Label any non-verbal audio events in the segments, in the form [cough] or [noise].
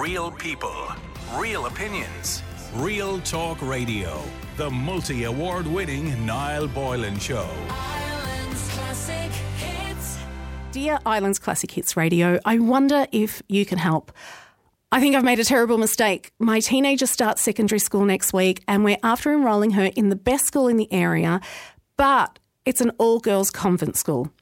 Real people, real opinions, real talk radio. The multi award winning Niall Boylan Show. Ireland's classic hits. Dear Ireland's Classic Hits Radio, I wonder if you can help. I think I've made a terrible mistake. My teenager starts secondary school next week, and we're after enrolling her in the best school in the area, but it's an all girls convent school.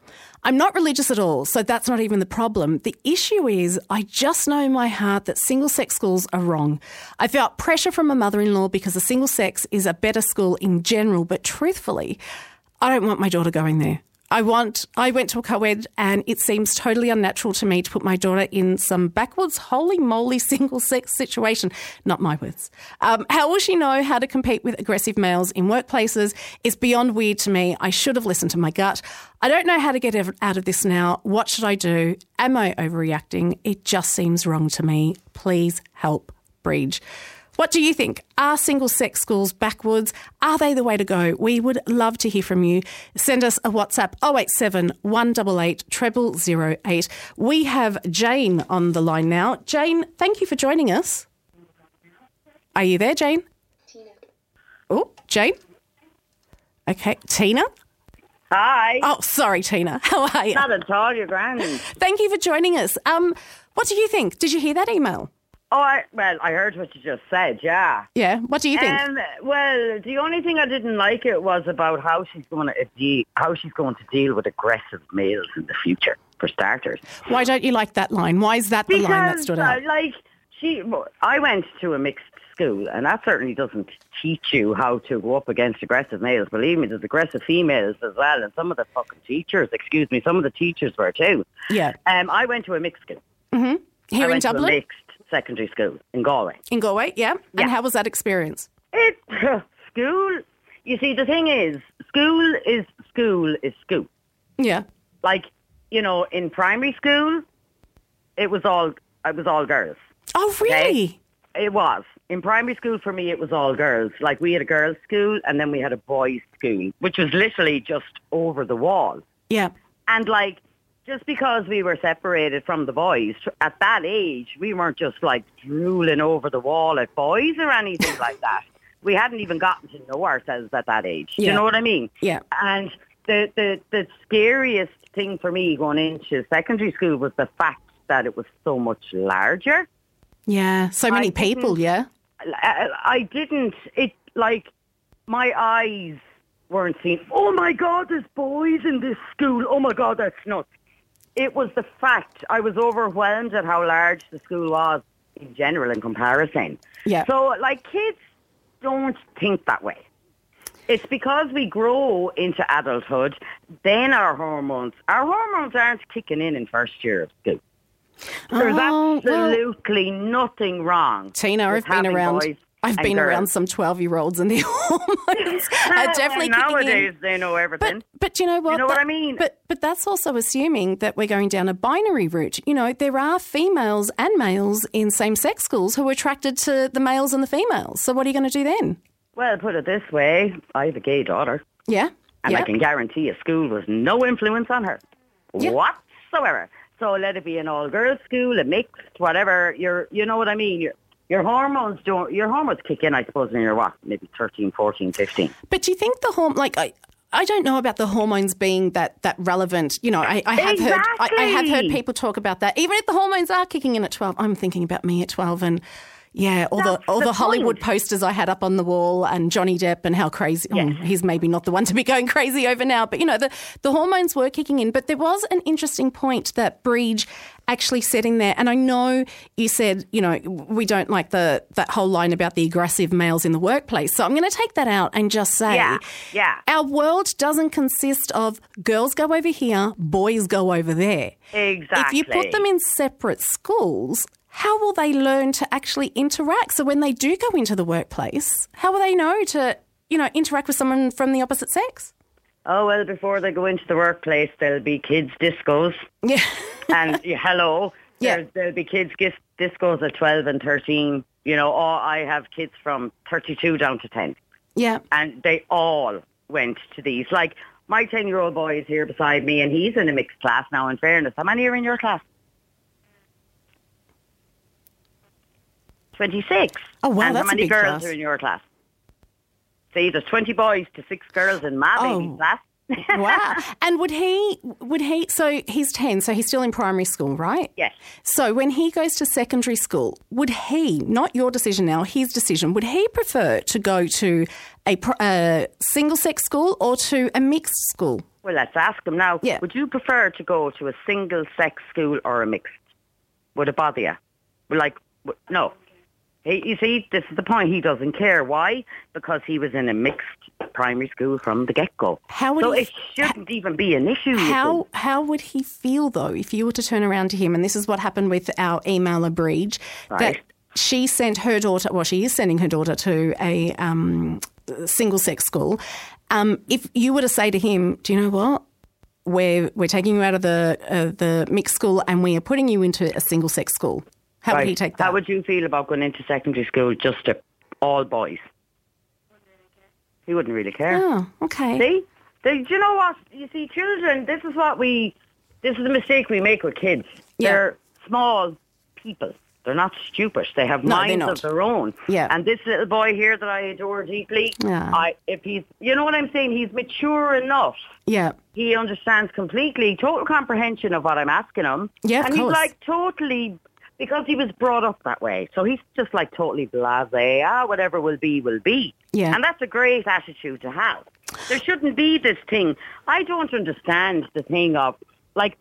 I'm not religious at all, so that's not even the problem. The issue is, I just know in my heart that single sex schools are wrong. I felt pressure from my mother in law because a single sex is a better school in general, but truthfully, I don't want my daughter going there. I want. I went to a co-ed, and it seems totally unnatural to me to put my daughter in some backwards, holy moly, [laughs] single-sex situation. Not my words. Um, how will she know how to compete with aggressive males in workplaces? It's beyond weird to me. I should have listened to my gut. I don't know how to get out of this now. What should I do? Am I overreacting? It just seems wrong to me. Please help, Breege. What do you think? Are single sex schools backwards? Are they the way to go? We would love to hear from you. Send us a WhatsApp 087 188 0008. We have Jane on the line now. Jane, thank you for joining us. Are you there, Jane? Tina. Oh, Jane? Okay, Tina? Hi. Oh, sorry, Tina. [laughs] How are you? Not at all, you're grand. Thank you for joining us. Um, what do you think? Did you hear that email? Oh, I, well, I heard what you just said, yeah. Yeah. What do you think? Um, well, the only thing I didn't like it was about how she's going to de- how she's going to deal with aggressive males in the future, for starters. Why don't you like that line? Why is that the line that Because, stood uh, out? like, she, I went to a mixed school, and that certainly doesn't teach you how to go up against aggressive males. Believe me, there's aggressive females as well, and some of the fucking teachers, excuse me, some of the teachers were too. Yeah. Um, I went to a mixed school. Hmm. Here I in went to a Dublin? mixed secondary school in Galway. In Galway, yeah. Yeah. And how was that experience? It [laughs] school. You see, the thing is, school is school is school. Yeah. Like you know, in primary school, it was all it was all girls. Oh, really? It was in primary school for me. It was all girls. Like we had a girls' school, and then we had a boys' school, which was literally just over the wall. Yeah. And like, just because we were separated from the boys at that age, we weren't just like drooling over the wall at boys or anything like [laughs] that. We hadn't even gotten to know ourselves at that age. Do you know what I mean? Yeah. And the, the, the scariest thing for me going into secondary school was the fact that it was so much larger. Yeah. So many I people, yeah. I, uh, I didn't, it like, my eyes weren't seeing, oh my God, there's boys in this school. Oh my God, that's nuts. It was the fact I was overwhelmed at how large the school was in general in comparison. Yeah. So, like, kids don't think that way. It's because we grow into adulthood, then our hormones, our hormones aren't kicking in in first year of school. There's Oh, well- absolutely nothing wrong. Tina, I've been around. boys I've been around some twelve-year-olds, [laughs] [laughs] and their hormones are definitely nowadays they know everything. But but you know what? You know what I mean? But but that's also assuming that we're going down a binary route. You know, there are females and males in same-sex schools who are attracted to the males and the females. So what are you going to do then? well, put it this way: I have a gay daughter, Yeah. and yeah. I can guarantee a school was no influence on her Yeah. whatsoever. So let it be an all-girls school, a mixed, whatever. You're, you know what I mean? Your your hormones don't. Your hormones kick in, I suppose, when you're what, maybe 13, 14, 15. But do you think the horm like I I don't know about the hormones being that that relevant. You know, I, I have heard I, I have heard people talk about that. Even if the hormones are kicking in at twelve, I'm thinking about me at twelve and yeah, all the all the, the Hollywood posters I had up on the wall and Johnny Depp and how crazy oh, he's maybe not the one to be going crazy over now. But you know, the, the hormones were kicking in. But there was an interesting point that Breege actually said in there, and I know you said, you know, we don't like the that whole line about the aggressive males in the workplace. So I'm going to take that out and just say Yeah, yeah. our world doesn't consist of girls go over here, boys go over there. Exactly. If you put them in separate schools, how will they learn to actually interact? So when they do go into the workplace, how will they know to, you know, interact with someone from the opposite sex? Oh well, before they go into the workplace, there'll be kids discos. Yeah. [laughs] and yeah, hello. Yeah. There, there'll be kids discos at 12 and 13. You know, or I have kids from 32 down to 10. yeah. And they all went to these. Like, my 10-year-old boy is here beside me, and he's in a mixed class now, in fairness. How many are in your class? 26. Oh, wow, And that's a how many big girls class. are in your class? See, there's 20 boys to six girls in my Oh. baby class. wow. [laughs] And would he, would he, so he's 10, so he's still in primary school, right? Yes. So when he goes to secondary school, would he, not your decision now, his decision, would he prefer to go to a, a uh, single sex school or to a mixed school? Well, let's ask him now. Yeah. Would you prefer to go to a single sex school or a mixed? Would it bother you? Like, no. He, you see, this is the point. He doesn't care. Why? Because he was in a mixed primary school from the get-go. How would so he- it shouldn't even be an issue. How how would he feel though if you were to turn around to him and this is what happened with our emailer Breege that she sent her daughter well she is sending her daughter to a um, single sex school um, if you were to say to him do you know what we're we're taking you out of the uh, the mixed school and we are putting you into a single sex school how would he take that How would you feel about going into secondary school just to all boys? He wouldn't really care. oh okay See? They, do you know what? You see, children, this is what we, this is the mistake we make with kids. Yeah. They're small people. They're not stupid. They have No, minds of their own. Yeah. And this little boy here that I adore deeply, Yeah. I, if he's, you know what I'm saying? He's mature enough. yeah He understands completely, total comprehension of what I'm asking him. Yeah, And he's like totally, because he was brought up that way. So he's just like totally blasé. Ah, whatever will be, will be. Yeah. And that's a great attitude to have. There shouldn't be this thing. I don't understand the thing of, like,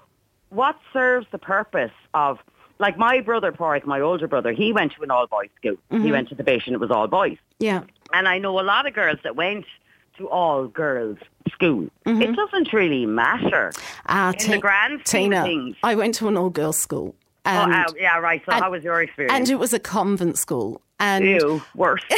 what serves the purpose of, like my brother, Porth, my older brother, he went to an all-boys school. Mm-hmm. He went to the base and it was all boys. yeah And I know a lot of girls that went to all girls school. Mm-hmm. It doesn't really matter. Ah, In the grand scheme Tina of things. I went to an all girls school and, uh, yeah, right. So and- how was your experience? and it was a convent school and Ew, worse. [laughs]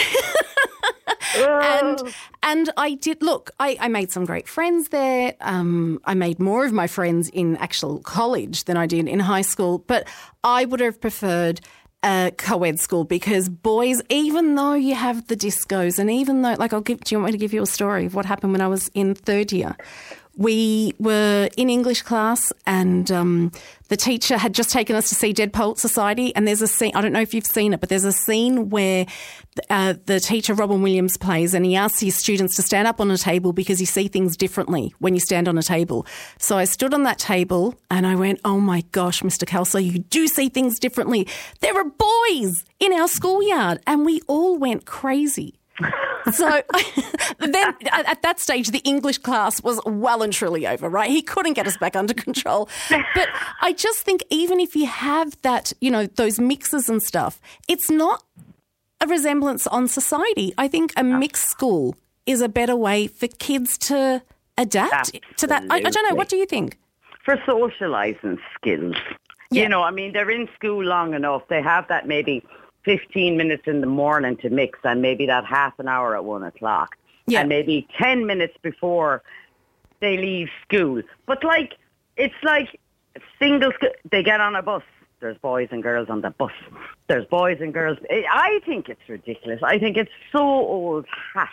and Oh. and I did look. I, I made some great friends there. Um, I made more of my friends in actual college than I did in high school. But I would have preferred a co-ed school because boys, even though you have the discos, and even though, like, I'll give. Do you want me to give you a story of what happened when I was in third year? We were in English class, and um, the teacher had just taken us to see Dead Poet Society. And there's a scene, I don't know if you've seen it, but there's a scene where uh, the teacher, Robin Williams, plays, and he asks his students to stand up on a table because you see things differently when you stand on a table. So I stood on that table and I went, Oh my gosh, Mr. Kelso, you do see things differently. There are boys in our schoolyard. And we all went crazy. [laughs] So [laughs] then at at that stage, the English class was well and truly over, right? He couldn't get us back under control. But I just think even if you have that, you know, those mixes and stuff, it's not a resemblance on society. I think a mixed school is a better way for kids to adapt to that. I, I don't know. What do you think? for socialising skills. Yeah. You know, I mean, they're in school long enough. They have that maybe 15 minutes in the morning to mix and maybe that half an hour at one o'clock. Yeah. And maybe 10 minutes before they leave school. But like, it's like single, sc- they get on a bus. There's boys and girls on the bus. There's boys and girls. I- I think it's ridiculous. I think it's so old hash.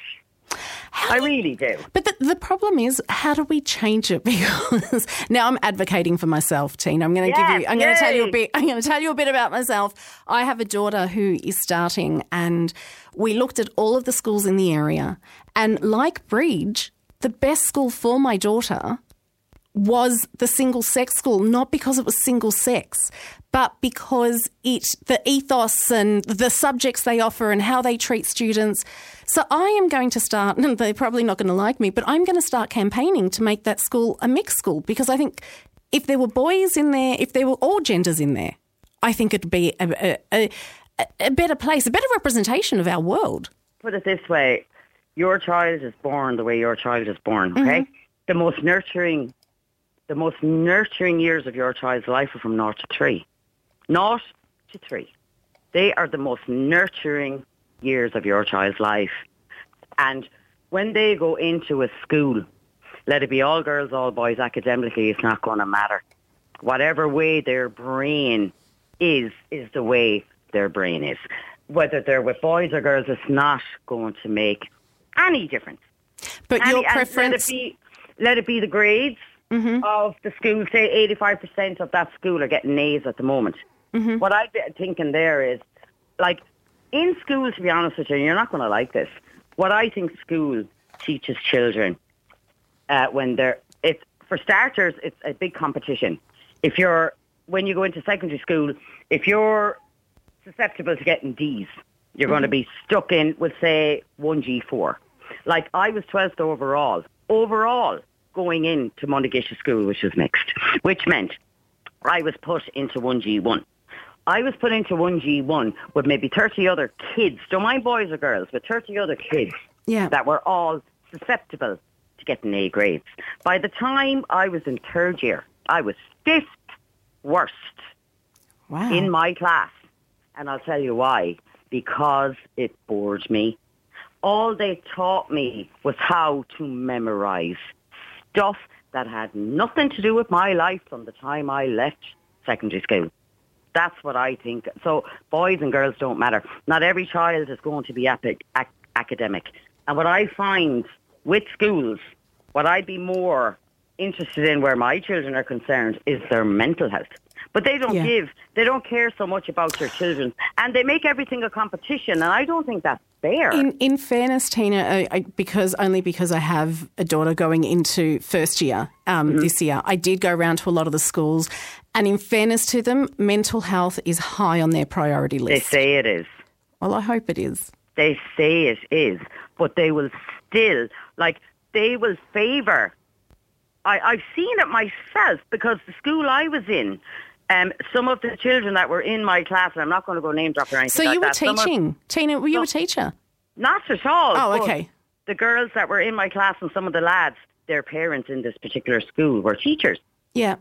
I really do. But the, the problem is, how do we change it? [laughs] Because now I'm advocating for myself, Tina. I'm going to give you. I'm going to tell you a bit. I'm going to tell you a bit about myself. I have a daughter who is starting, and we looked at all of the schools in the area, and like Breege, the best school for my daughter was the single sex school, not because it was single sex, but because it the ethos and the subjects they offer and how they treat students. So I am going to start, [laughs] and they're probably not going to like me, but I'm going to start campaigning to make that school a mixed school because I think if there were boys in there, if there were all genders in there, I think it'd be a, a, a, a better place, a better representation of our world. put it this way, your child is born the way your child is born, okay? Mm-hmm. The most nurturing, the most nurturing years of your child's life are from naught to three. Naught to three. They are the most nurturing years of your child's life. And when they go into a school, let it be all girls, all boys, academically, it's not going to matter. Whatever way their brain is, is the way their brain is. Whether they're with boys or girls, it's not going to make any difference. But Any- your preference, Let it be, let it be the grades Mm-hmm. of the school. Say 85% of that school are getting A's at the moment. Mm-hmm. What I'm thinking there is, like, in school, to be honest with you, you're not going to like this. What I think school teaches children uh, when they're it's for starters, it's a big competition. If you're when you go into secondary school, if you're susceptible to getting D's, you're going to mm-hmm. be stuck in, we'll say, 1G4. Like I was 12th overall, overall going into Montagisha School, which was mixed, which meant I was put into 1G1. I was put into 1G1 with maybe 30 other kids, don't mind boys or girls, but 30 other kids Yeah. that were all susceptible to getting A grades. By the time I was in third year, I was fifth worst wow. in my class. And I'll tell you why. Because it bored me. All they taught me was how to memorize stuff that had nothing to do with my life from the time I left secondary school. That's what I think. So boys and girls don't matter. Not every child is going to be epic, ac- academic. And what I find with schools, what I'd be more interested in where my children are concerned is their mental health. But they don't Yeah. give, they don't care so much about their children. And they make everything a competition. And I don't think that's fair. In, in fairness, Tina, I, I, because only because I have a daughter going into first year um, Mm-hmm. this year, I did go around to a lot of the schools, and in fairness to them, mental health is high on their priority list. they say it is. well, I hope it is. they say it is, but they will still, like, they will favour. I, I've seen it myself because the school I was in, um, some of the children that were in my class, and I'm not going to go name drop or anything So like you were that, some of- teaching, Tina? Were you No. a teacher? not at all. Oh, okay. The girls that were in my class and some of the lads, their parents in this particular school were teachers. Yeah.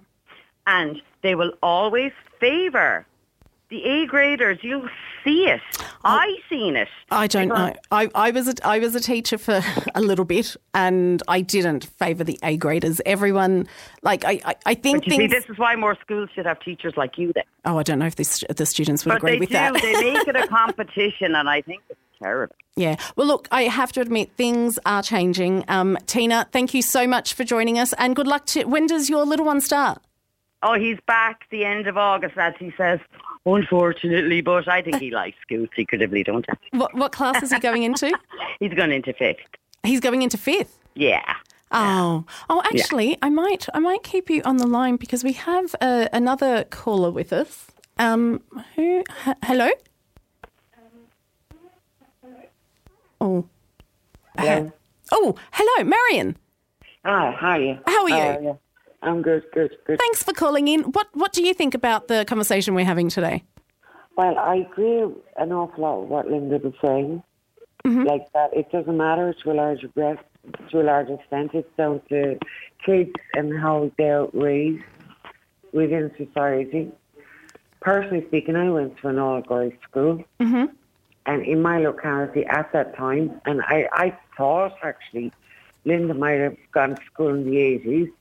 And they will always favour the A graders. You'll see it. I seen it. I don't know. I, I was a, I was a teacher for [laughs] a little bit, and I didn't favour the A graders. Everyone, like I, I, I think But you see, this is why more schools should have teachers like you then. oh, I don't know if this, the students would But agree with do. that. they make it a [laughs] competition, and I think it's terrible. Yeah. Well, look, I have to admit things are changing. Um, Tina, thank you so much for joining us, and good luck to. When does your little one start? Oh, he's back the end of August, as he says. Unfortunately, but I think he likes school secretively, don't I? What, what class is he going into? [laughs] he's going into fifth. He's going into fifth. Yeah. Oh, oh! Actually, I might, I might keep you on the line because we have uh, another caller with us. Um, who? H- hello. Oh. Hello. Oh, hello, Marion. Hi, hi. How are you? Uh, yeah. I'm good, good, good. Thanks for calling in. What What do you think about the conversation we're having today? Well, I agree an awful lot with what Linda was saying. Like that, it doesn't matter to a large extent. To a large extent, it's down to kids and how they're raised within society. Personally speaking, I went to an all-girls school, mm-hmm. and in my locality at that time, and I, I thought actually Linda might have gone to school in the 80s,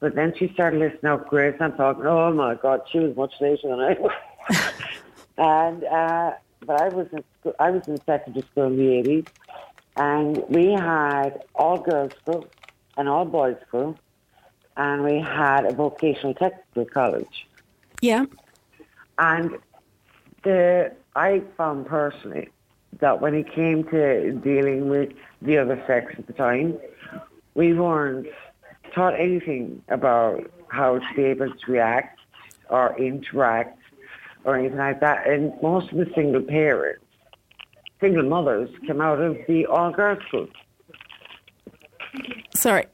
but then she started listening out Grace and talking, oh my God, she was much later than I was. [laughs] and, uh, but I was in school, I was in secondary school in the 80s, and we had all girls school and all boys school, and we had a vocational technical college. Yeah. And the I found personally that when it came to dealing with the other sex at the time, we weren't taught anything about how to be able to react or interact or anything like that. And most of the single parents, single mothers, came out of the all-girls school. Sorry.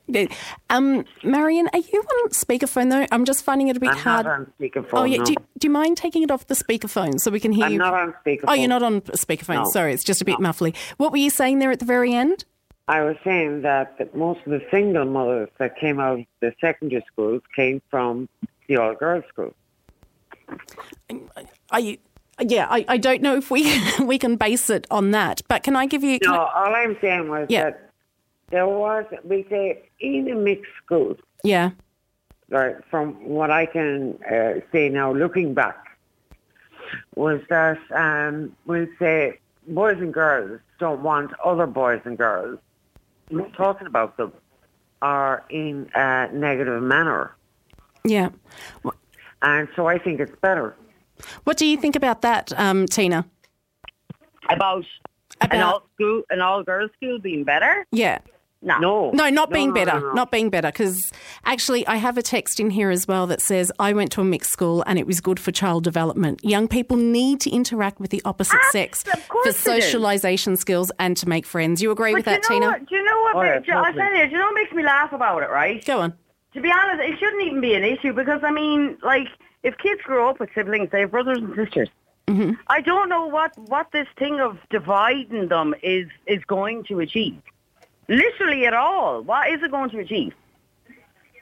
Um, Marion, are you on speakerphone though? I'm just finding it a bit I'm hard. not on speakerphone. oh yeah. no. Do you, do you mind taking it off the speakerphone so we can hear I'm you? not on speakerphone. Oh, you're not on speakerphone. No. Sorry, it's just a bit muffly. What were you saying there at the very end? I was saying that, that most of the single mothers that came out of the secondary schools came from the all-girls school. You? Yeah, I, I don't know if we [laughs] we can base it on that, but can I give you? No, I- all I'm saying was Yeah. that there was, we say, in a mixed school, yeah, right, from what I can uh, say now, looking back, was that um, we'll say boys and girls don't want other boys and girls talking about them are in a negative manner. yeah. And so I think it's better. What do you think about that, um, Tina? About, an About- all school, an all girls school being better? Yeah. No. No. No, not being no, better. no, no. Not being better. Because actually, I have a text in here as well that says, I went to a mixed school and it was good for child development. Young people need to interact with the opposite sex for course it is. socialization skills and to make friends. You agree with But that, know Tina? What, do you know what? Oh, yeah, you- I totally. tell you, do you know what makes me laugh about it, right? Go on. To be honest, it shouldn't even be an issue because I mean, like, if kids grow up with siblings, they have brothers and sisters. Mm-hmm. I don't know what what this thing of dividing them is is going to achieve. Literally at all. What is it going to achieve?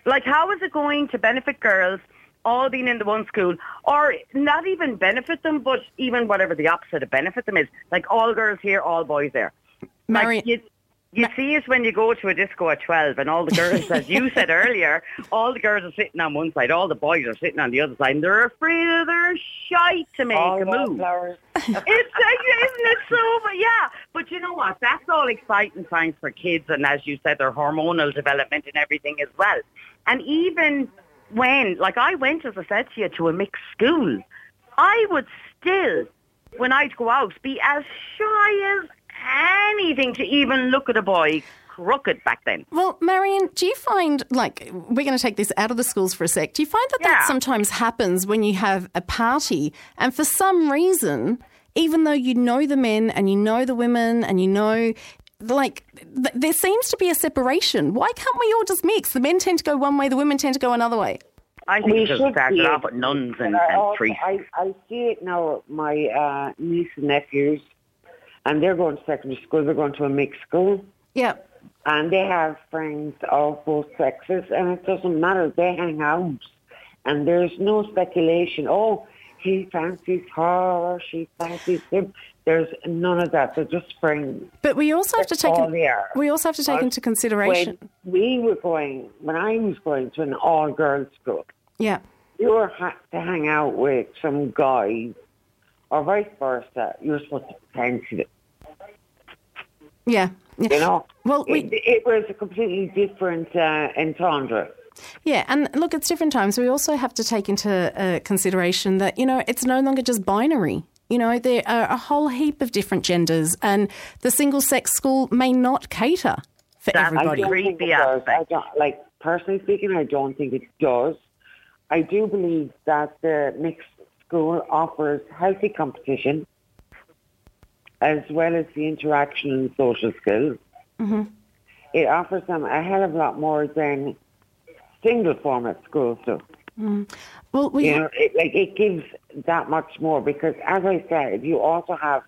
Like, how is it going to benefit girls all being in the one school, or not even benefit them, but even whatever the opposite of benefit them is, like all girls here, all boys there. Marion, Like you, see it when you go to a disco at 12 and all the girls, as you said [laughs] earlier, all the girls are sitting on one side, all the boys are sitting on the other side, and they're afraid of their shite to make All a move. [laughs] It's isn't it so? But yeah, but you know what? That's all exciting times for kids, and as you said, their hormonal development and everything as well. And even when, like, I went, as I said to you, to a mixed school, I would still, when I'd go out, be as shy as anything to even look at a boy crooked back then. Well, Marion, do you find, like, we're going to take this out of the schools for a sec. Do you find that that sometimes happens when you have a party and for some reason, even though you know the men and you know the women and you know, like, th- there seems to be a separation. Why can't we all just mix? The men tend to go one way, the women tend to go another way. I think We it just should started be off able with nuns But and, and priests. I, I see it now. My uh, niece and nephews, and they're going to secondary school. They're going to a mixed school, Yeah. and they have friends of both sexes, and it doesn't matter. They hang out, and there's no speculation. Oh, he fancies her, she fancies him. There's none of that. They're just friends. But we also have to take all are. we also have to take Us- into consideration. We were going, when I was going to an all-girls school, Yeah. you were ha- to hang out with some guys, or vice versa, you're supposed to fancy them. Yeah. yeah. You know, Well, we- it, it was a completely different uh, entendre. Yeah, and look, it's different times. We also have to take into uh, consideration that, you know, it's no longer just binary. You know, there are a whole heap of different genders, and the single sex school may not cater for That's everybody. I don't think Creepy it does. I don't, like personally speaking, I don't think it does. I do believe that the mixed school offers healthy competition, as well as the interaction and social skills. Mm-hmm. It offers them a hell of a lot more than single format schools do. Well, we You know, it, like it gives that much more because, as I said, you also have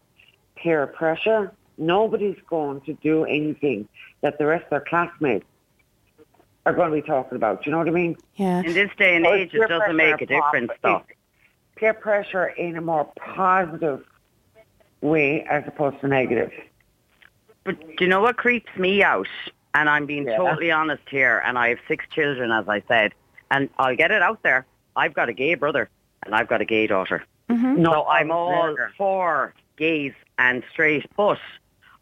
peer pressure. Nobody's going to do anything that the rest of their classmates are going to be talking about. Do You know what I mean? yeah. In this day and So age, it doesn't make a difference, pos- though. Peer pressure in a more positive way as opposed to negative. But do you know what creeps me out? And I'm being Yeah. totally honest here. And I have six children, as I said. And I'll get it out there. I've got a gay brother and I've got a gay daughter. Mm-hmm. No, So I'm all never. for gays and straight. But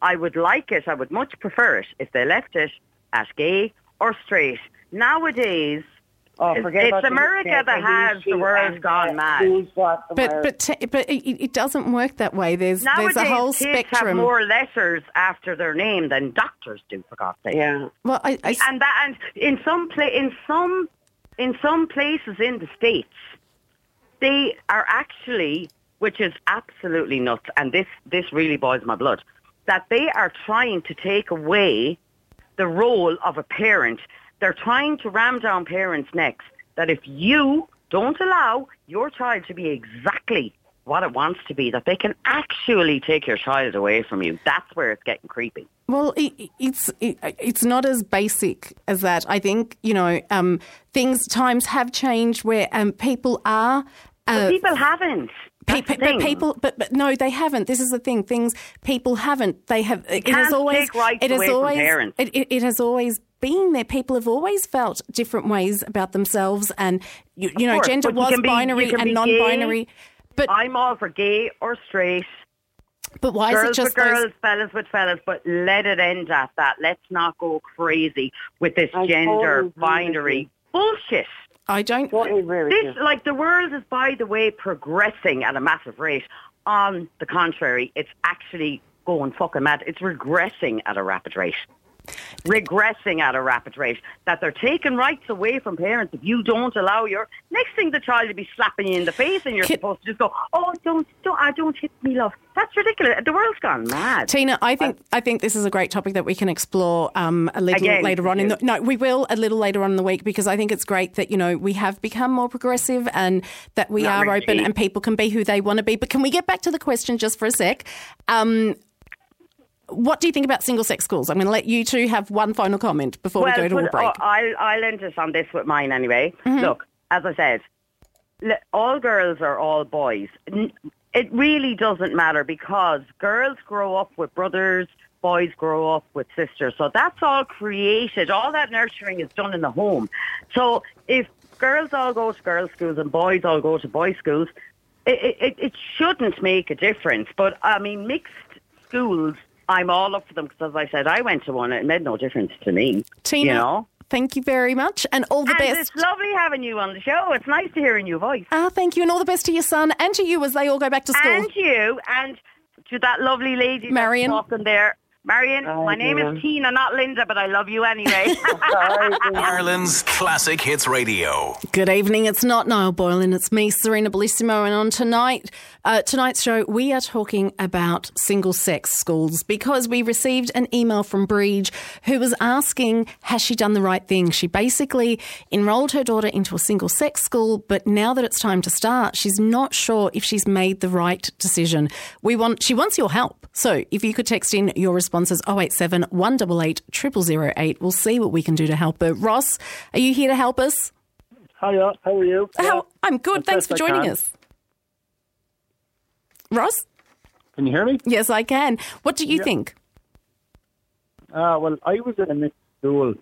I would like it, I would much prefer it if they left it at gay or straight. Nowadays, Oh, It's- forget it's about America mistake that has the world and, gone uh, mad. who's what the But but te- but it, it doesn't work that way. There's nowadays there's a whole kids have spectrum. more letters after their name than doctors do, for God's sake. yeah. well, I, I, and that and in some pla- in some in some places in the states they are actually which is absolutely nuts and this this really boils my blood that they are trying to take away the role of a parent they're trying to ram down parents necks that if you don't allow your child to be exactly what it wants to be that they can actually take your child away from you that's where it's getting creepy Well, it, it's it, it's not as basic as that. I think you know um, things times have changed where um, people are. Uh, people haven't pe- pe- but people, but, but no, they haven't. This is the thing. Things people haven't. They have. it has always. take it has always. It, it, it has always been there. People have always felt different ways about themselves, and you, you know, course, gender but you was be- you binary and be non-binary. But I'm all for gay or straight, but why is it girls just with those? girls, fellas with fellas, but let it end at that. Let's not go crazy with this I gender totally binary bullshit. I don't. Totally agree with This, you. like, the world is, by the way, progressing at a massive rate. on the contrary, it's actually going fucking mad. It's regressing at a rapid rate. Regressing at a rapid rate. That they're taking rights away from parents if you don't allow your next thing the child will be slapping you in the face and you're Ki- supposed to just go, Oh, don't don't I don't hit me love. That's ridiculous. The world's gone mad. Tina, I think I think this is a great topic that we can explore um, a little Again, later on in the no, we will a little later on in the week because I think it's great that you know we have become more progressive and that we are really. open and people can be who they want to be. But can we get back to the question just for a sec? Um, what do you think about single sex schools? I'm going to let you two have one final comment before we go to a break. oh, I'll, I'll end us on this with mine anyway. Mm-hmm. Look, as I said, all girls are all boys. It really doesn't matter because girls grow up with brothers, boys grow up with sisters. So that's all created. All that nurturing is done in the home. So if girls all go to girls' schools and boys all go to boys' schools, it, it, it shouldn't make a difference. But I mean, mixed schools, I'm all up for them because, as I said, I went to one. It made no difference to me. Tina, you know. thank you very much and all the And best. it's lovely having you on the show. It's nice to hear a new voice. Ah, thank you and all the best to your son and to you as they all go back to school. And you, and to that lovely lady Marion. that's talking there. Marion, Hi, my name Tina. is Tina, not Linda, but I love you anyway. [laughs] Ireland's Classic Hits Radio. Good evening. It's not Niall Boylan. It's me, Serena Bellissimo. And on tonight, uh, tonight's show, we are talking about single-sex schools because we received an email from Breege who was asking, has she done the right thing? She basically enrolled her daughter into a single-sex school, but now that it's time to start, she's not sure if she's made the right decision. We want, she wants your help. So if you could text in your responses 087 188 0008, we'll see what we can do to help her. Ross, are you here to help us? Hiya, how are you? How, I'm good. As Thanks for joining us. Ross? Can you hear me? Yes, I can. What do you think? Uh, well, I was in a mixed school,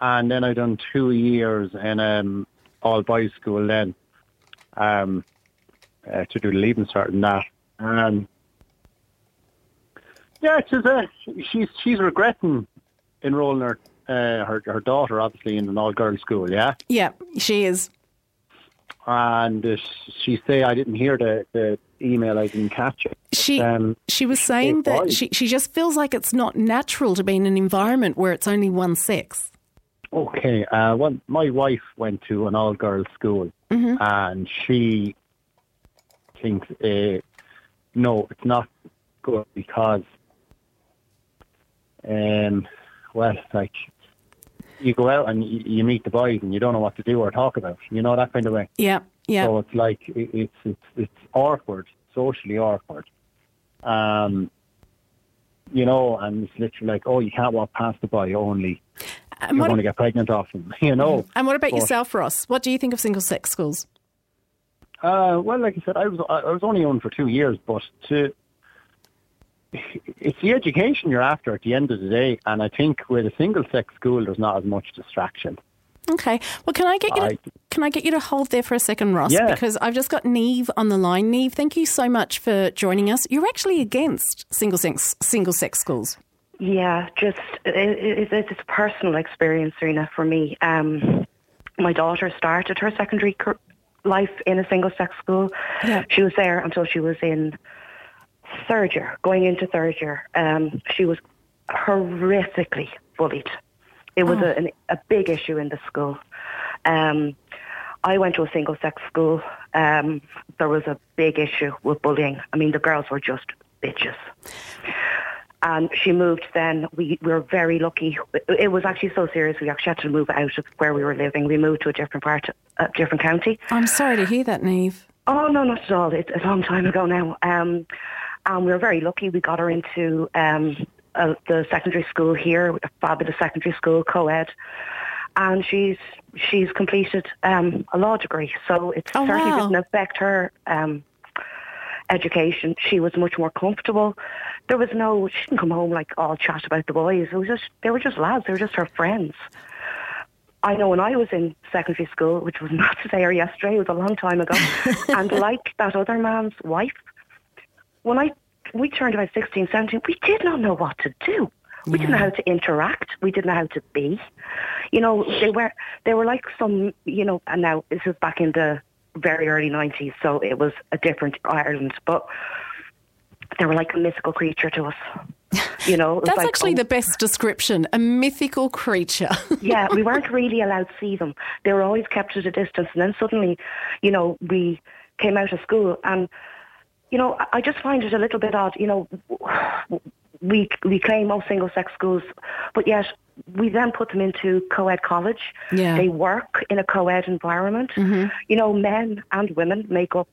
and then I done two years in um, all boys school then um, uh, to do the leaving cert and that. Um, yeah, she's, uh, she's she's regretting enrolling her, uh, her her daughter obviously in an all girls school. Yeah, Yeah, she is. and uh, she say I didn't hear the, the email, I didn't catch it. She um, she was saying that she she just feels like it's not natural to be in an environment where it's only one sex. Okay. Uh, well, my wife went to an all-girls school, and she thinks, uh, no, it's not good because, um, well, like you go out and you, you meet the boys and you don't know what to do or talk about. You know that kind of way. Yeah, yeah. So it's like it, it's it's it's awkward, socially awkward. Um, you know, and it's literally like, oh, you can't walk past the boy only. and, You're going to get pregnant off him. [laughs] You know. and what about But- yourself, Ross? What do you think of single sex schools? Uh, well, like I said, I was I I was only on for two years, but to it's the education you're after at the end of the day, and I think with a single sex school, there's not as much distraction. Okay. Well, can I get you to, I- can I get you to hold there for a second, Ross? Yeah. Because I've just got Neve on the line. Neve, thank you so much for joining us. You're actually against single sex single sex schools. Yeah, just it, it, it's a personal experience, Serena, for me. Um, my daughter started her secondary cur- life in a single-sex school. Yeah. She was there until she was in third year, going into third year. Um, she was horrifically bullied. It was a, an, a big issue in the school. Um, I went to a single-sex school. Um, there was a big issue with bullying. I mean, the girls were just bitches and she moved then. We, we were very lucky. It was actually so serious we actually had to move out of where we were living. We moved to a different part, a different county. I'm sorry to hear that, Neve. Oh, no, not at all. It's a long time ago now. Um, and we were very lucky. We got her into um, uh, the secondary school here, a fabulous secondary school, co-ed. And she's she's completed um, a law degree, so it Oh, certainly wow. didn't affect her um, education. She was much more comfortable. There was no, she didn't come home like all chat about the boys. It was just, they were just lads. They were just her friends. I know when I was in secondary school, which was [laughs] not today or yesterday, it was a long time ago, [laughs] and like that other man's wife, when I we turned about 16, 17, we did not know what to do. We didn't know how to interact. We didn't know how to be. You know, they were they were like some, you know, and now this is back in the very early 90s, so it was a different Ireland. But they were like a mythical creature to us. [laughs] You know, That's like, actually oh, the best description a mythical creature. [laughs] yeah, we weren't really allowed to see them. They were always kept at a distance. And then suddenly, you know, we came out of school and, you know, I- just find it a little bit odd. You know, we, we claim all single sex schools, but yet we then put them into co-ed college. Yeah. They work in a co-ed environment. Mm-hmm. You know, men and women make up,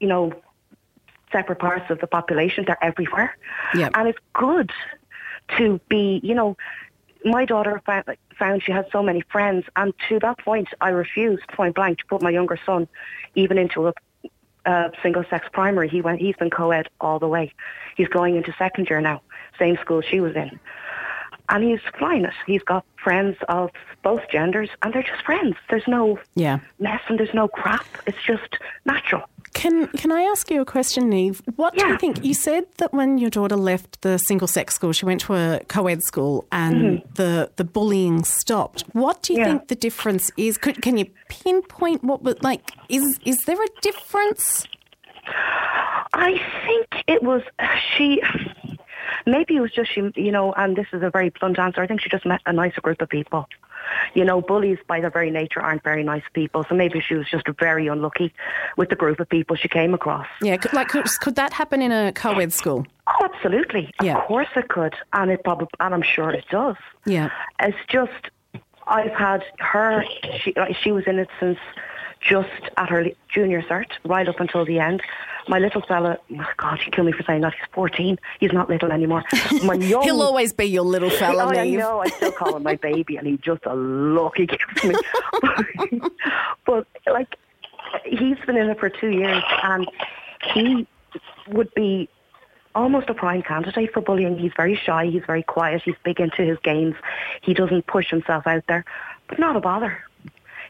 you know, separate parts of the population. They're everywhere. Yeah. And it's good to be, you know, my daughter found, found she had so many friends, and to that point, I refused point blank to put my younger son even into a, a single-sex primary. He went, he's been co-ed all the way. He's going into second year now, same school she was in, and he's flying it. He's got friends of both genders, and they're just friends. There's no yeah. mess and there's no crap. It's just natural. Can can I ask you a question, Neve? What do you think? You said that when your daughter left the single sex school, she went to a co-ed school, and the the bullying stopped. What do you Mm-hmm. Yeah. think the difference is? Could, can you pinpoint what? was like, is is there a difference? I think it was she. Maybe it was just she, you know, and this is a very blunt answer. I think she just met a nicer group of people. You know, bullies by their very nature aren't very nice people. So maybe she was just very unlucky with the group of people she came across. Yeah, could, like could, could that happen in a co-ed school? Oh, absolutely. Yeah. Of course it could, and it probably, and I'm sure it does. Yeah. It's just I've had her. She like, she was in it since just at her junior cert, right up until the end. My little fella, oh God, he killed me for saying that. He's 14. He's not little anymore. My [laughs] young, He'll always be your little [laughs] oh, fella, Oh, I know. I still call him my [laughs] baby, and he's just a look he gives me. but like, he's been in it for two years, and he would be almost a prime candidate for bullying. He's very shy. He's very quiet. He's big into his games. He doesn't push himself out there, but not a bother.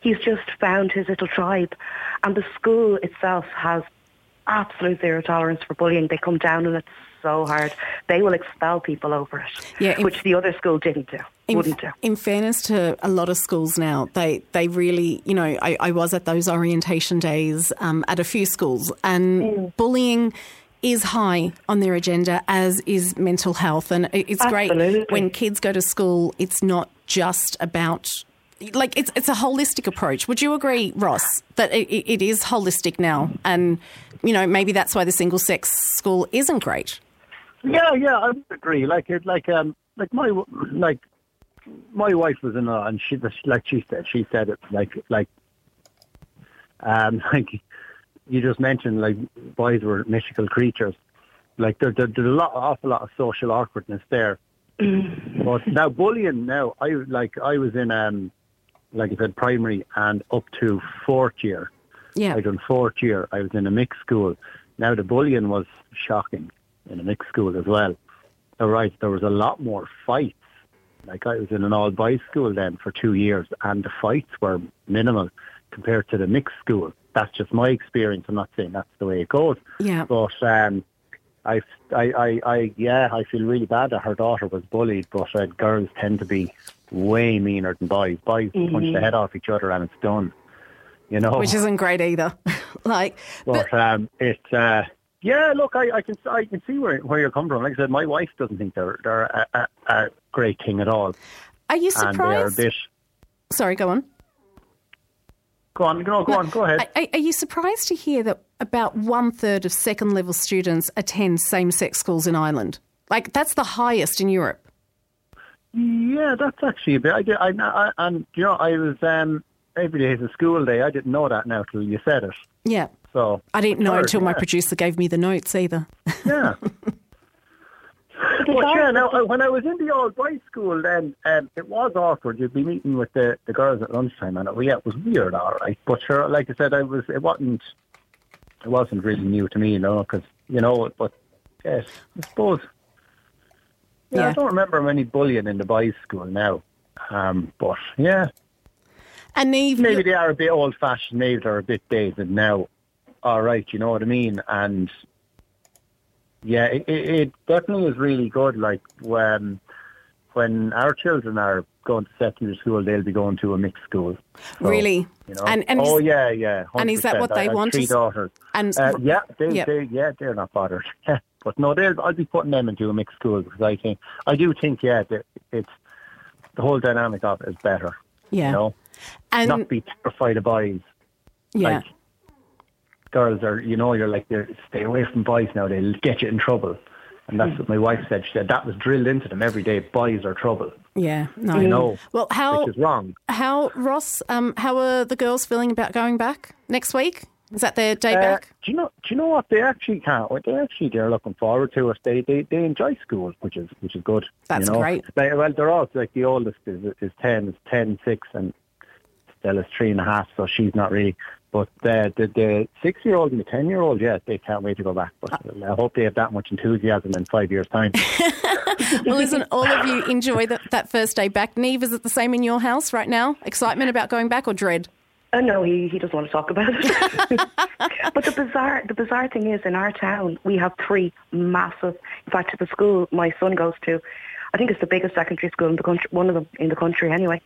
He's just found his little tribe, and the school itself has absolute zero tolerance for bullying. They come down and it's so hard. They will expel people over it, Yeah, in- which the other school didn't do, In, wouldn't do. in fairness to a lot of schools now, they they really, you know, I, I was at those orientation days um, at a few schools, and Mm. bullying is high on their agenda, as is mental health. And it- it's great when kids go to school. It's not just about like it's it's a holistic approach. Would you agree, Ross, that it, it is holistic now, and you know maybe that's why the single sex school isn't great. Yeah, yeah, I would agree. Like it, like um, like my like my wife was in a, and she like she said, she said it like like um [laughs] like you just mentioned like boys were mythical creatures. Like there, there there's a lot, awful lot of social awkwardness there. [clears throat] but now bullying, now I like I was in um like I said primary and up to fourth year. Yeah, I done fourth year. I was in a mixed school. Now the bullying was shocking in a mixed school as well. All right, there was a lot more fights. Like I was in an all boys school then for two years, and the fights were minimal compared to the mixed school. That's just my experience. I'm not saying that's the way it goes, yeah. but um, I, I, I, I, yeah, I feel really bad that her daughter was bullied. But uh, girls tend to be way meaner than boys. Boys punch the head off each other and it's done. You know, Which isn't great either. [laughs] like, but but um, it's uh, yeah. Look, I, I can I can see where where you're coming from. Like I said, my wife doesn't think they're they're a, a, a great thing at all, are you and they are a surprised? Sorry, go on. Go on, no, go on, go ahead. Are, are you surprised to hear that about one third of second level students attend same sex schools in Ireland? Like, that's the highest in Europe. Yeah, that's actually a bit. I did. I, I and you know, I was um every day is a school day. I didn't know that now till you said it. Yeah. So I didn't know until my producer gave me the notes either. [laughs] Yeah. But yeah, now uh, when I was in the old boys' school, then um, it was awkward. You'd be meeting with the, the girls at lunchtime, and it, yeah, it was weird, all right. But sure, like I said, I was it wasn't it wasn't really new to me, you know, because you know. But yes, I suppose. Yeah, Yeah. I don't remember many bullying in the boys' school now. Um, but yeah, And Neve, maybe they are a bit old fashioned. Maybe they're a bit dated now. All right, you know what I mean. And yeah, it, it, it definitely is really good. Like when when our children are going to secondary school, they'll be going to a mixed school. So, Really? You know, And- and oh is- yeah, yeah. and is that what they I want Three daughters. and- uh, yeah, they, Yep. they, yeah, they're not bothered. [laughs] but no, they'll. I'll be putting them into a mixed school because I think I do think yeah, that it's the whole dynamic of it is better. Yeah. You know, and not be terrified of boys. yeah. Like girls are, you know, you're like, they're, stay away from boys now. They'll get you in trouble. And that's what my wife said. She said that was drilled into them every day. Boys are trouble. yeah. No. You know, Well, how which is wrong. how Ross? Um, how are the girls feeling about going back next week? Is that their day Uh, back? do you know? Do you know what they actually can't? What they actually they're looking forward to it. They they they enjoy school, which is which is good. That's you know? great. Like, well, they're all like the oldest is is ten, is ten, six, and Stella's three and a half, so she's not really. But uh, the the, the six year old and the ten year old, yeah, they can't wait to go back. But uh, I hope they have that much enthusiasm in five years' time. [laughs] Well, listen, all of you enjoy that, that first day back. Neve, is it the same in your house right now? Excitement about going back or dread? Oh no, he, he doesn't want to talk about it. [laughs] but the bizarre the bizarre thing is, in our town, we have three massive. In fact, the school my son goes to, I think it's the biggest secondary school in the country, one of them in the country anyway.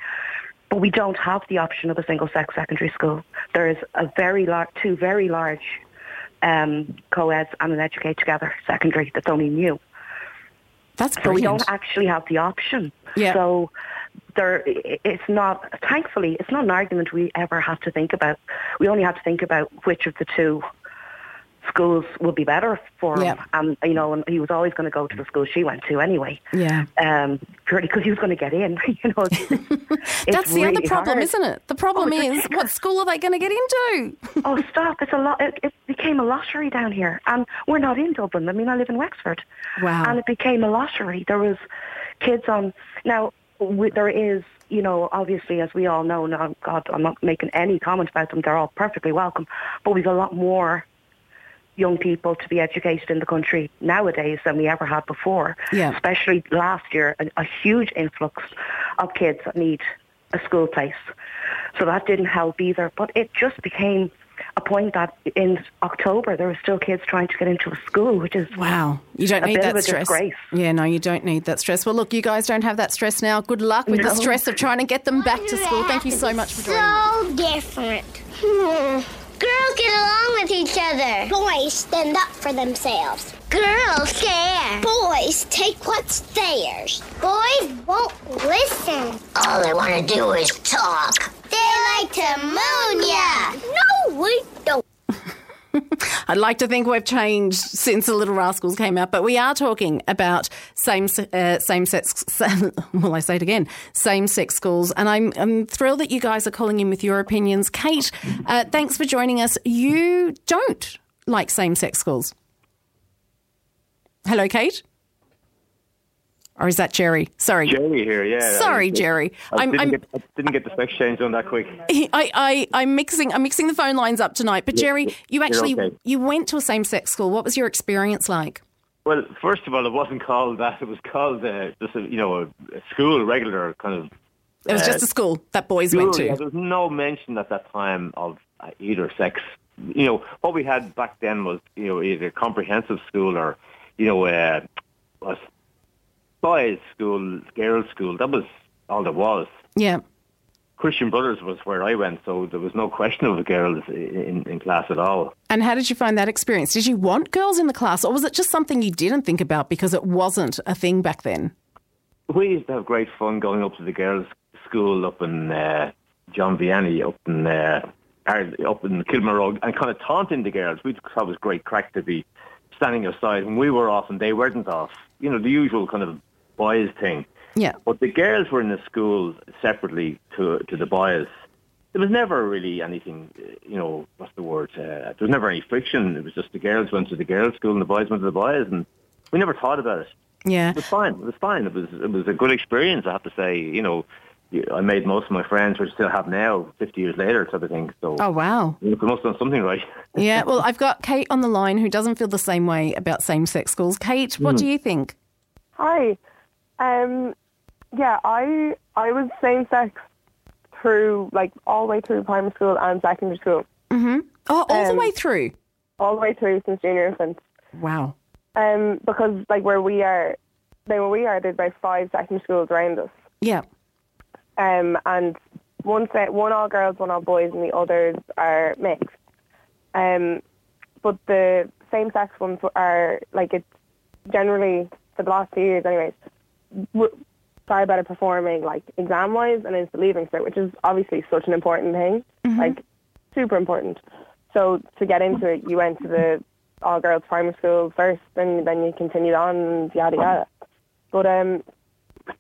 But we don't have the option of a single sex secondary school. There is a very large, two very large um, co-eds and an educate together secondary that's only new. That's So we don't actually have the option. Yeah. So there, it's not. Thankfully, it's not an argument we ever have to think about. We only have to think about which of the two schools would be better for him. Yeah. And you know, and he was always going to go to the school she went to anyway. Yeah. Um, purely because he was going to get in. [laughs] You know, That's the other problem, hard. isn't it? The problem Oh, is, what [laughs] school are they going to get into? oh, stop! It's a lot. It, it became a lottery down here, and we're not in Dublin. I mean, I live in Wexford, Wow. and it became a lottery. There was kids on now. We, there is, you know, obviously, as we all know. Now, God, I'm not making any comment about them. They're all perfectly welcome, but we've a lot more young people to be educated in the country nowadays than we ever had before. Yeah. Especially last year, a, a huge influx of kids that need a school place. So that didn't help either. But it just became a point that in October there were still kids trying to get into a school, which is Wow. You don't A need bit that of a stress. disgrace. Yeah, no, you don't need that stress. Well, look, you guys don't have that stress now. Good luck with the stress of trying to get them back to school. Thank you so much for joining me. So different. [laughs] Girls get along with each other. Boys stand up for themselves. Girls care. Boys take what's theirs. Boys won't listen. All they want to do is talk. They like to moon ya. No, we don't. [laughs] [laughs] I'd like to think we've changed since the Little Rascals came out, but we are talking about same uh, same sex. [laughs] Well, I say it again, same sex schools, and I'm, I'm thrilled that you guys are calling in with your opinions. Kate, uh, thanks for joining us. You don't like same sex schools. Hello, Kate. Or is that Jerry? Sorry. Jerry here, yeah. Sorry, I- Jerry. I I'm- didn't, I'm- get, I didn't get the specs changed on that quick. [laughs] I, I, I'm mixing. I'm mixing the phone lines up tonight. But Jerry, you actually okay. you went to a same-sex school. What was your experience like? Well, first of all, it wasn't called that. It was called uh, just a, you know a, a school, regular kind of It was Uh, just a school that boys school. went to. Yeah, there was no mention at that time of uh, either sex. You know what we had back then was you know either comprehensive school or you know uh, boys school, girls school. That was all there was. Yeah. Christian Brothers was where I went, so there was no question of the girls in, in class at all. And how did you find that experience? Did you want girls in the class, or was it just something you didn't think about because it wasn't a thing back then? We used to have great fun going up to the girls' school up in uh, John Vianney, up in uh, up in Kilmarog, and kind of taunting the girls. We thought it was great crack to be standing aside when we were off and they weren't off. You know, the usual kind of boys thing. Yeah. But the girls were in the school separately to to the boys. There was never really anything, uh, you know, what's the word? Uh, there was never any friction. It was just the girls went to the girls' school and the boys went to the boys, and we never thought about it. Yeah. It was fine. It was fine. It was it was a good experience. I have to say. You know, I made most of my friends, which I still have now, fifty years later, type of thing. So Oh wow. you must have done something right. [laughs] Yeah. Well, I've got Kate on the line who doesn't feel the same way about same-sex schools. Kate, what do you think? Hi. Um, yeah, I I was same sex through like all the way through primary school and secondary school, Mhm. Oh, all the Um, way through. all the way through since junior infant. Wow. Um, because like where we are, where we are, there's about five secondary schools around us. Yeah. Um, and one set, one all girls, one all boys, and the others are mixed. Um, but the same sex ones are like it's generally for the last few years, anyways, far better performing like exam wise and into the leaving cert, which is obviously such an important thing, like super important. So to get into it, you went to the all girls primary school first, and then you continued on and yada yada. But um,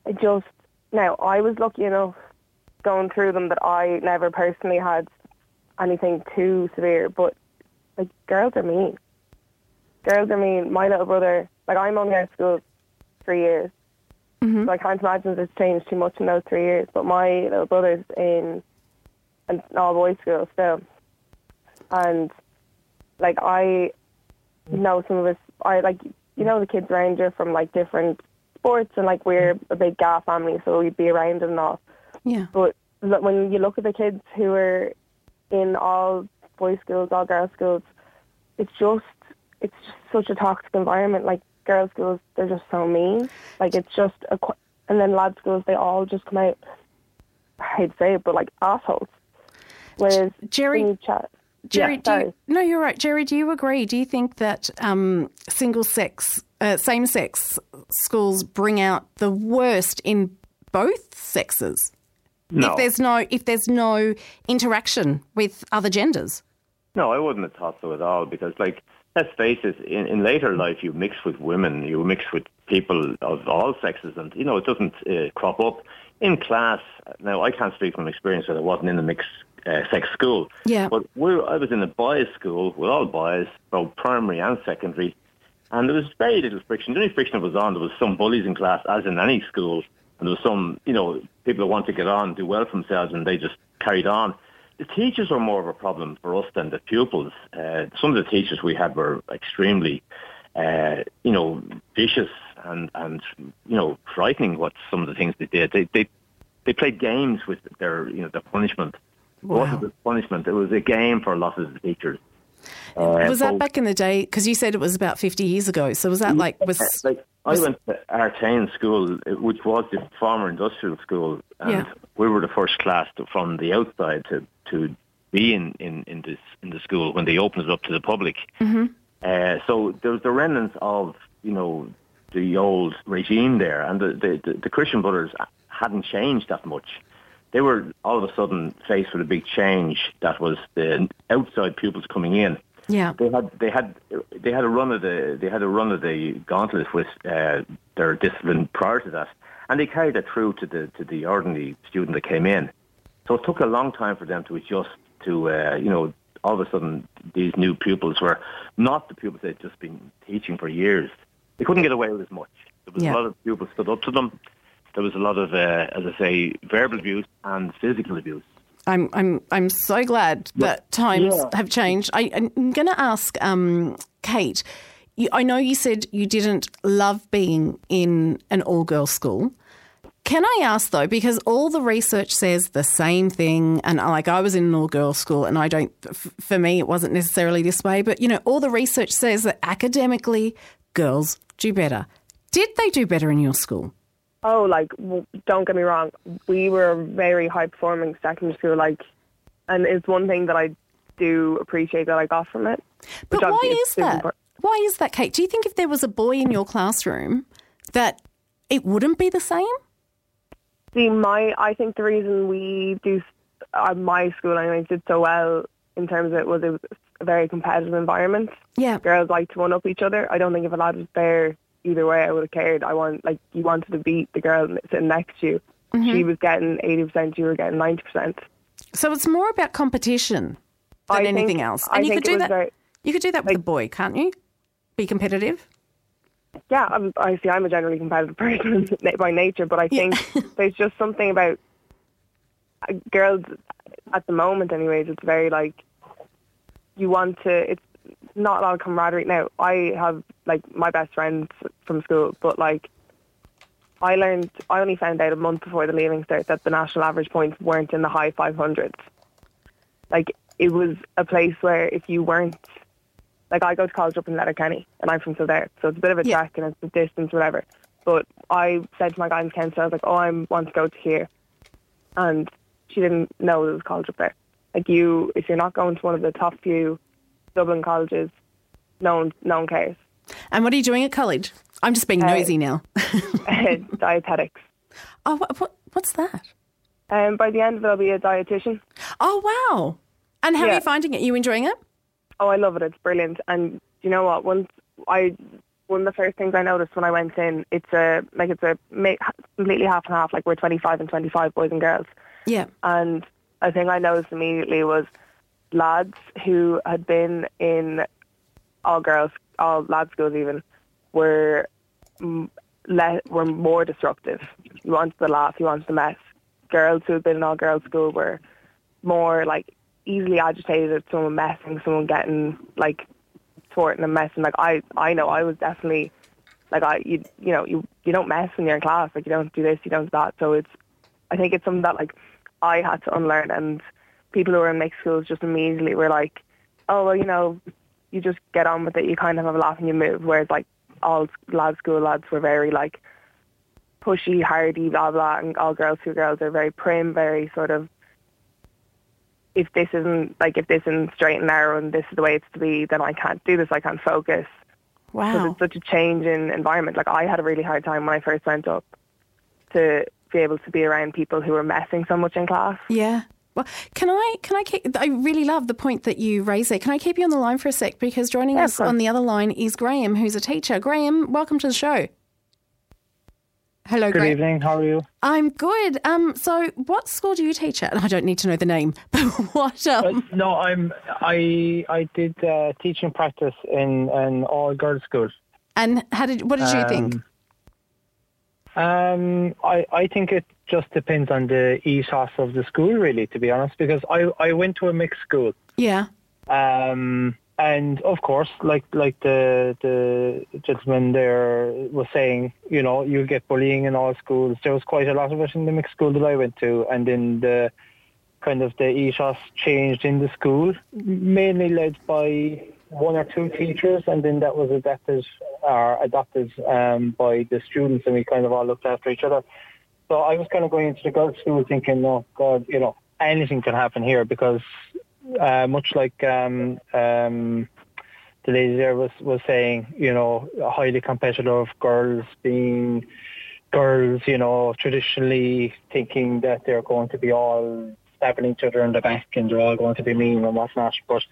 it just now I was lucky enough going through them that I never personally had anything too severe, but like girls are mean. Girls are mean. My little brother, like I'm only out of school three years, Mm-hmm. so I can't imagine it's changed too much in those three years. But my little brother's in an all boys school still, and like I know some of us. I like you know the kids around you from like different sports, and like we're a big GAA family, so we'd be around and all. Yeah. But when you look at the kids who are in all boys schools, all girls schools, it's just it's just such a toxic environment. Like girls schools, they're just so mean. Like it's just a, qu- and then lad schools, they all just come out. I hate to say it, but like assholes. Whereas Jerry- chat, Jerry, yeah, do you, no, you're right. Jerry, do you agree? Do you think that um, single sex, uh, same sex schools bring out the worst in both sexes? No. If there's no if there's no interaction with other genders. No, I wouldn't have thought so at all because, like, let's face it, in, in later life you mix with women, you mix with people of all sexes, and, you know, it doesn't uh, crop up. In class, now I can't speak from experience because I wasn't in the mixed uh, sex school, Yeah. but we're, I was in a boys' school with all boys, both primary and secondary, and there was very little friction. The only friction that was on, there was some bullies in class, as in any school, and there was some, you know, people that want to get on, do well for themselves, and they just carried on. The teachers were more of a problem for us than the pupils. Uh, some of the teachers we had were extremely, uh, you know, vicious and, and, you know, frightening what some of the things they did. They, they, they played games with their, you know, their punishment. It wasn't a punishment. It was a game for a lot of the teachers. Uh, was that so- back in the day? Because you said it was about 50 years ago. So was that like was like I went to Artane School, which was the former industrial school, and Yeah. we were the first class to, from the outside to, to be in, in, in this in the school when they opened it up to the public. Uh, so there was the remnants of you know the old regime there, and the, the, the, the Christian Brothers hadn't changed that much. They were all of a sudden faced with a big change that was the outside pupils coming in yeah. they had they had they had a run of the they had a run of the gauntlet with uh, their discipline prior to that, and they carried it through to the to the ordinary student that came in. So it took a long time for them to adjust to uh, you know all of a sudden these new pupils were not the pupils they'd just been teaching for years. They couldn't get away with as much. There was Yeah. a lot of pupils stood up to them. There was a lot of, uh, as I say, verbal abuse and physical abuse. I'm I'm I'm so glad that times Yeah. have changed. I, I'm going to ask um, Kate. You, I know you said you didn't love being in an all-girls school. Can I ask though, because all the research says the same thing, and like I was in an all-girls school, and I don't. f- For me, it wasn't necessarily this way, but you know, all the research says that academically, girls do better. Did they do better in your school? Oh, like w- don't get me wrong, we were a very high performing secondary school, like, and it's one thing that I do appreciate that I got from it. But why is that? important. Why is that, Kate? Do you think if there was a boy in your classroom that it wouldn't be the same? See, my I think the reason we do uh, my school anyway did so well in terms of it was it was a very competitive environment. Yeah. Girls like to one up each other. I don't think if a lad was there either way, I would have cared. I want like you wanted to beat the girl sitting next to you. Mm-hmm. She was getting eighty percent, you were getting ninety percent. So it's more about competition than I anything think- else. I And you could do that. you could do that with a boy, can't you? Be competitive. Yeah, I'm, I see. I'm a generally competitive [laughs] person by nature, but I think [laughs] there's just something about uh, girls at the moment, anyways. It's very like you want to. It's not a lot of camaraderie. Now, I have like my best friends from school, but like I learned, I only found out a month before the leaving cert that the national average points weren't in the high 500s. Like it was a place where if you weren't like I go to college up in Letterkenny and I'm from Kildare, so it's a bit of a Yeah. trek and it's a distance, whatever. But I said to my guidance counselor, I was like, oh, I want to go to here. And she didn't know there was college up there. Like you, if you're not going to one of the top few Dublin colleges, no one, no one cares. And what are you doing at college? I'm just being Uh, nosy now. [laughs] Dietetics. Oh, what, what, what's that? Um, by the end of it, I'll be a dietitian. Oh, wow. And how are you finding it? Are You enjoying it? Oh, I love it. It's brilliant. And you know what? Once I, one of the first things I noticed when I went in, it's a like it's a completely half and half. Like we're 25 and 25 boys and girls. Yeah. And I think I noticed immediately was lads who had been in all girls, all lad schools even, were le- were more disruptive. You wanted the laugh, you wanted the mess. Girls who had been in all girls school were more like easily agitated at someone messing, someone getting like thwarting and messing. Like I, I know I was definitely like I, you, you know, you you don't mess when you're in class. Like you don't do this, you don't do that. So it's, I think it's something that like I had to unlearn, and people who were in mixed schools just immediately were like, oh well, you know, you just get on with it. You kind of have a laugh and you move. Whereas like all lad school lads were very like pushy, hardy, blah blah, and all girls school girls are very prim, very sort of. If this isn't like if this isn't straight and narrow and this is the way it's to be, then I can't do this. I can't focus. Wow. Because it's such a change in environment. Like I had a really hard time when I first went up to be able to be around people who were messing so much in class. Yeah. Well, can I can I keep, I really love the point that you raised there. Can I keep you on the line for a sec because joining Yeah, us on the other line is Graham, who's a teacher. Graham, welcome to the show. Hello, Good Graham. evening. How are you? I'm good. Um, so what school do you teach at? I don't need to know the name, [laughs] but what? Um, No, I'm. I I did uh, teaching practice in an all girls school. and how did? What did you think? Um, I I think it just depends on the ethos of the school, really. To be honest, because I I went to a mixed school. Yeah. Um, and of course, like like the the gentleman there was saying, you know, you get bullying in all schools. There was quite a lot of it in the mixed school that I went to, and then the kind of the ethos changed in the school, mainly led by one or two teachers, and then that was adapted or adopted um, by the students, and we kind of all looked after each other. So I was kind of going into the girls' school thinking, oh God, you know, anything can happen here because uh, much like um, um, the lady there was, was saying, you know, highly competitive girls being girls, you know, traditionally thinking that they're going to be all stabbing each other in the back and they're all going to be mean and whatnot. But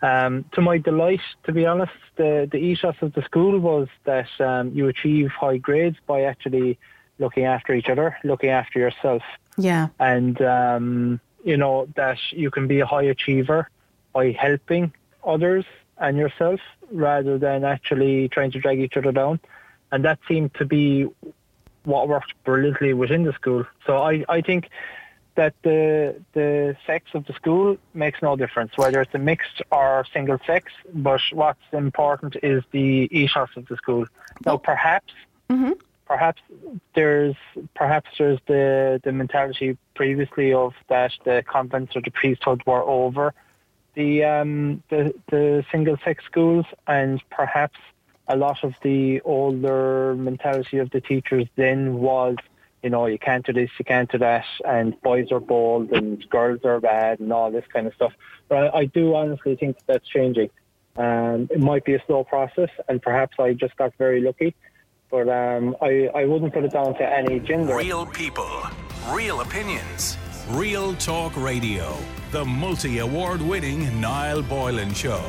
um, to my delight, to be honest, the, the ethos of the school was that um, you achieve high grades by actually looking after each other, looking after yourself. Yeah. and um, you know that you can be a high achiever by helping others and yourself rather than actually trying to drag each other down. And that seemed to be what worked brilliantly within the school. So I, I think that the the sex of the school makes no difference whether it's a mixed or single sex but what's important is the ethos of the school. Now perhaps perhaps there's perhaps there's the the mentality previously of that the convents or the priesthood were over. The um the the single sex schools and perhaps a lot of the older mentality of the teachers then was you know you can't do this you can't do that and boys are bold and girls are bad and all this kind of stuff. But I, I do honestly think that's changing. Um, it might be a slow process and perhaps I just got very lucky but um, I, I wouldn't put it down to any gender. Real people, real opinions, real talk radio. The multi award winning Niall Boylan Show.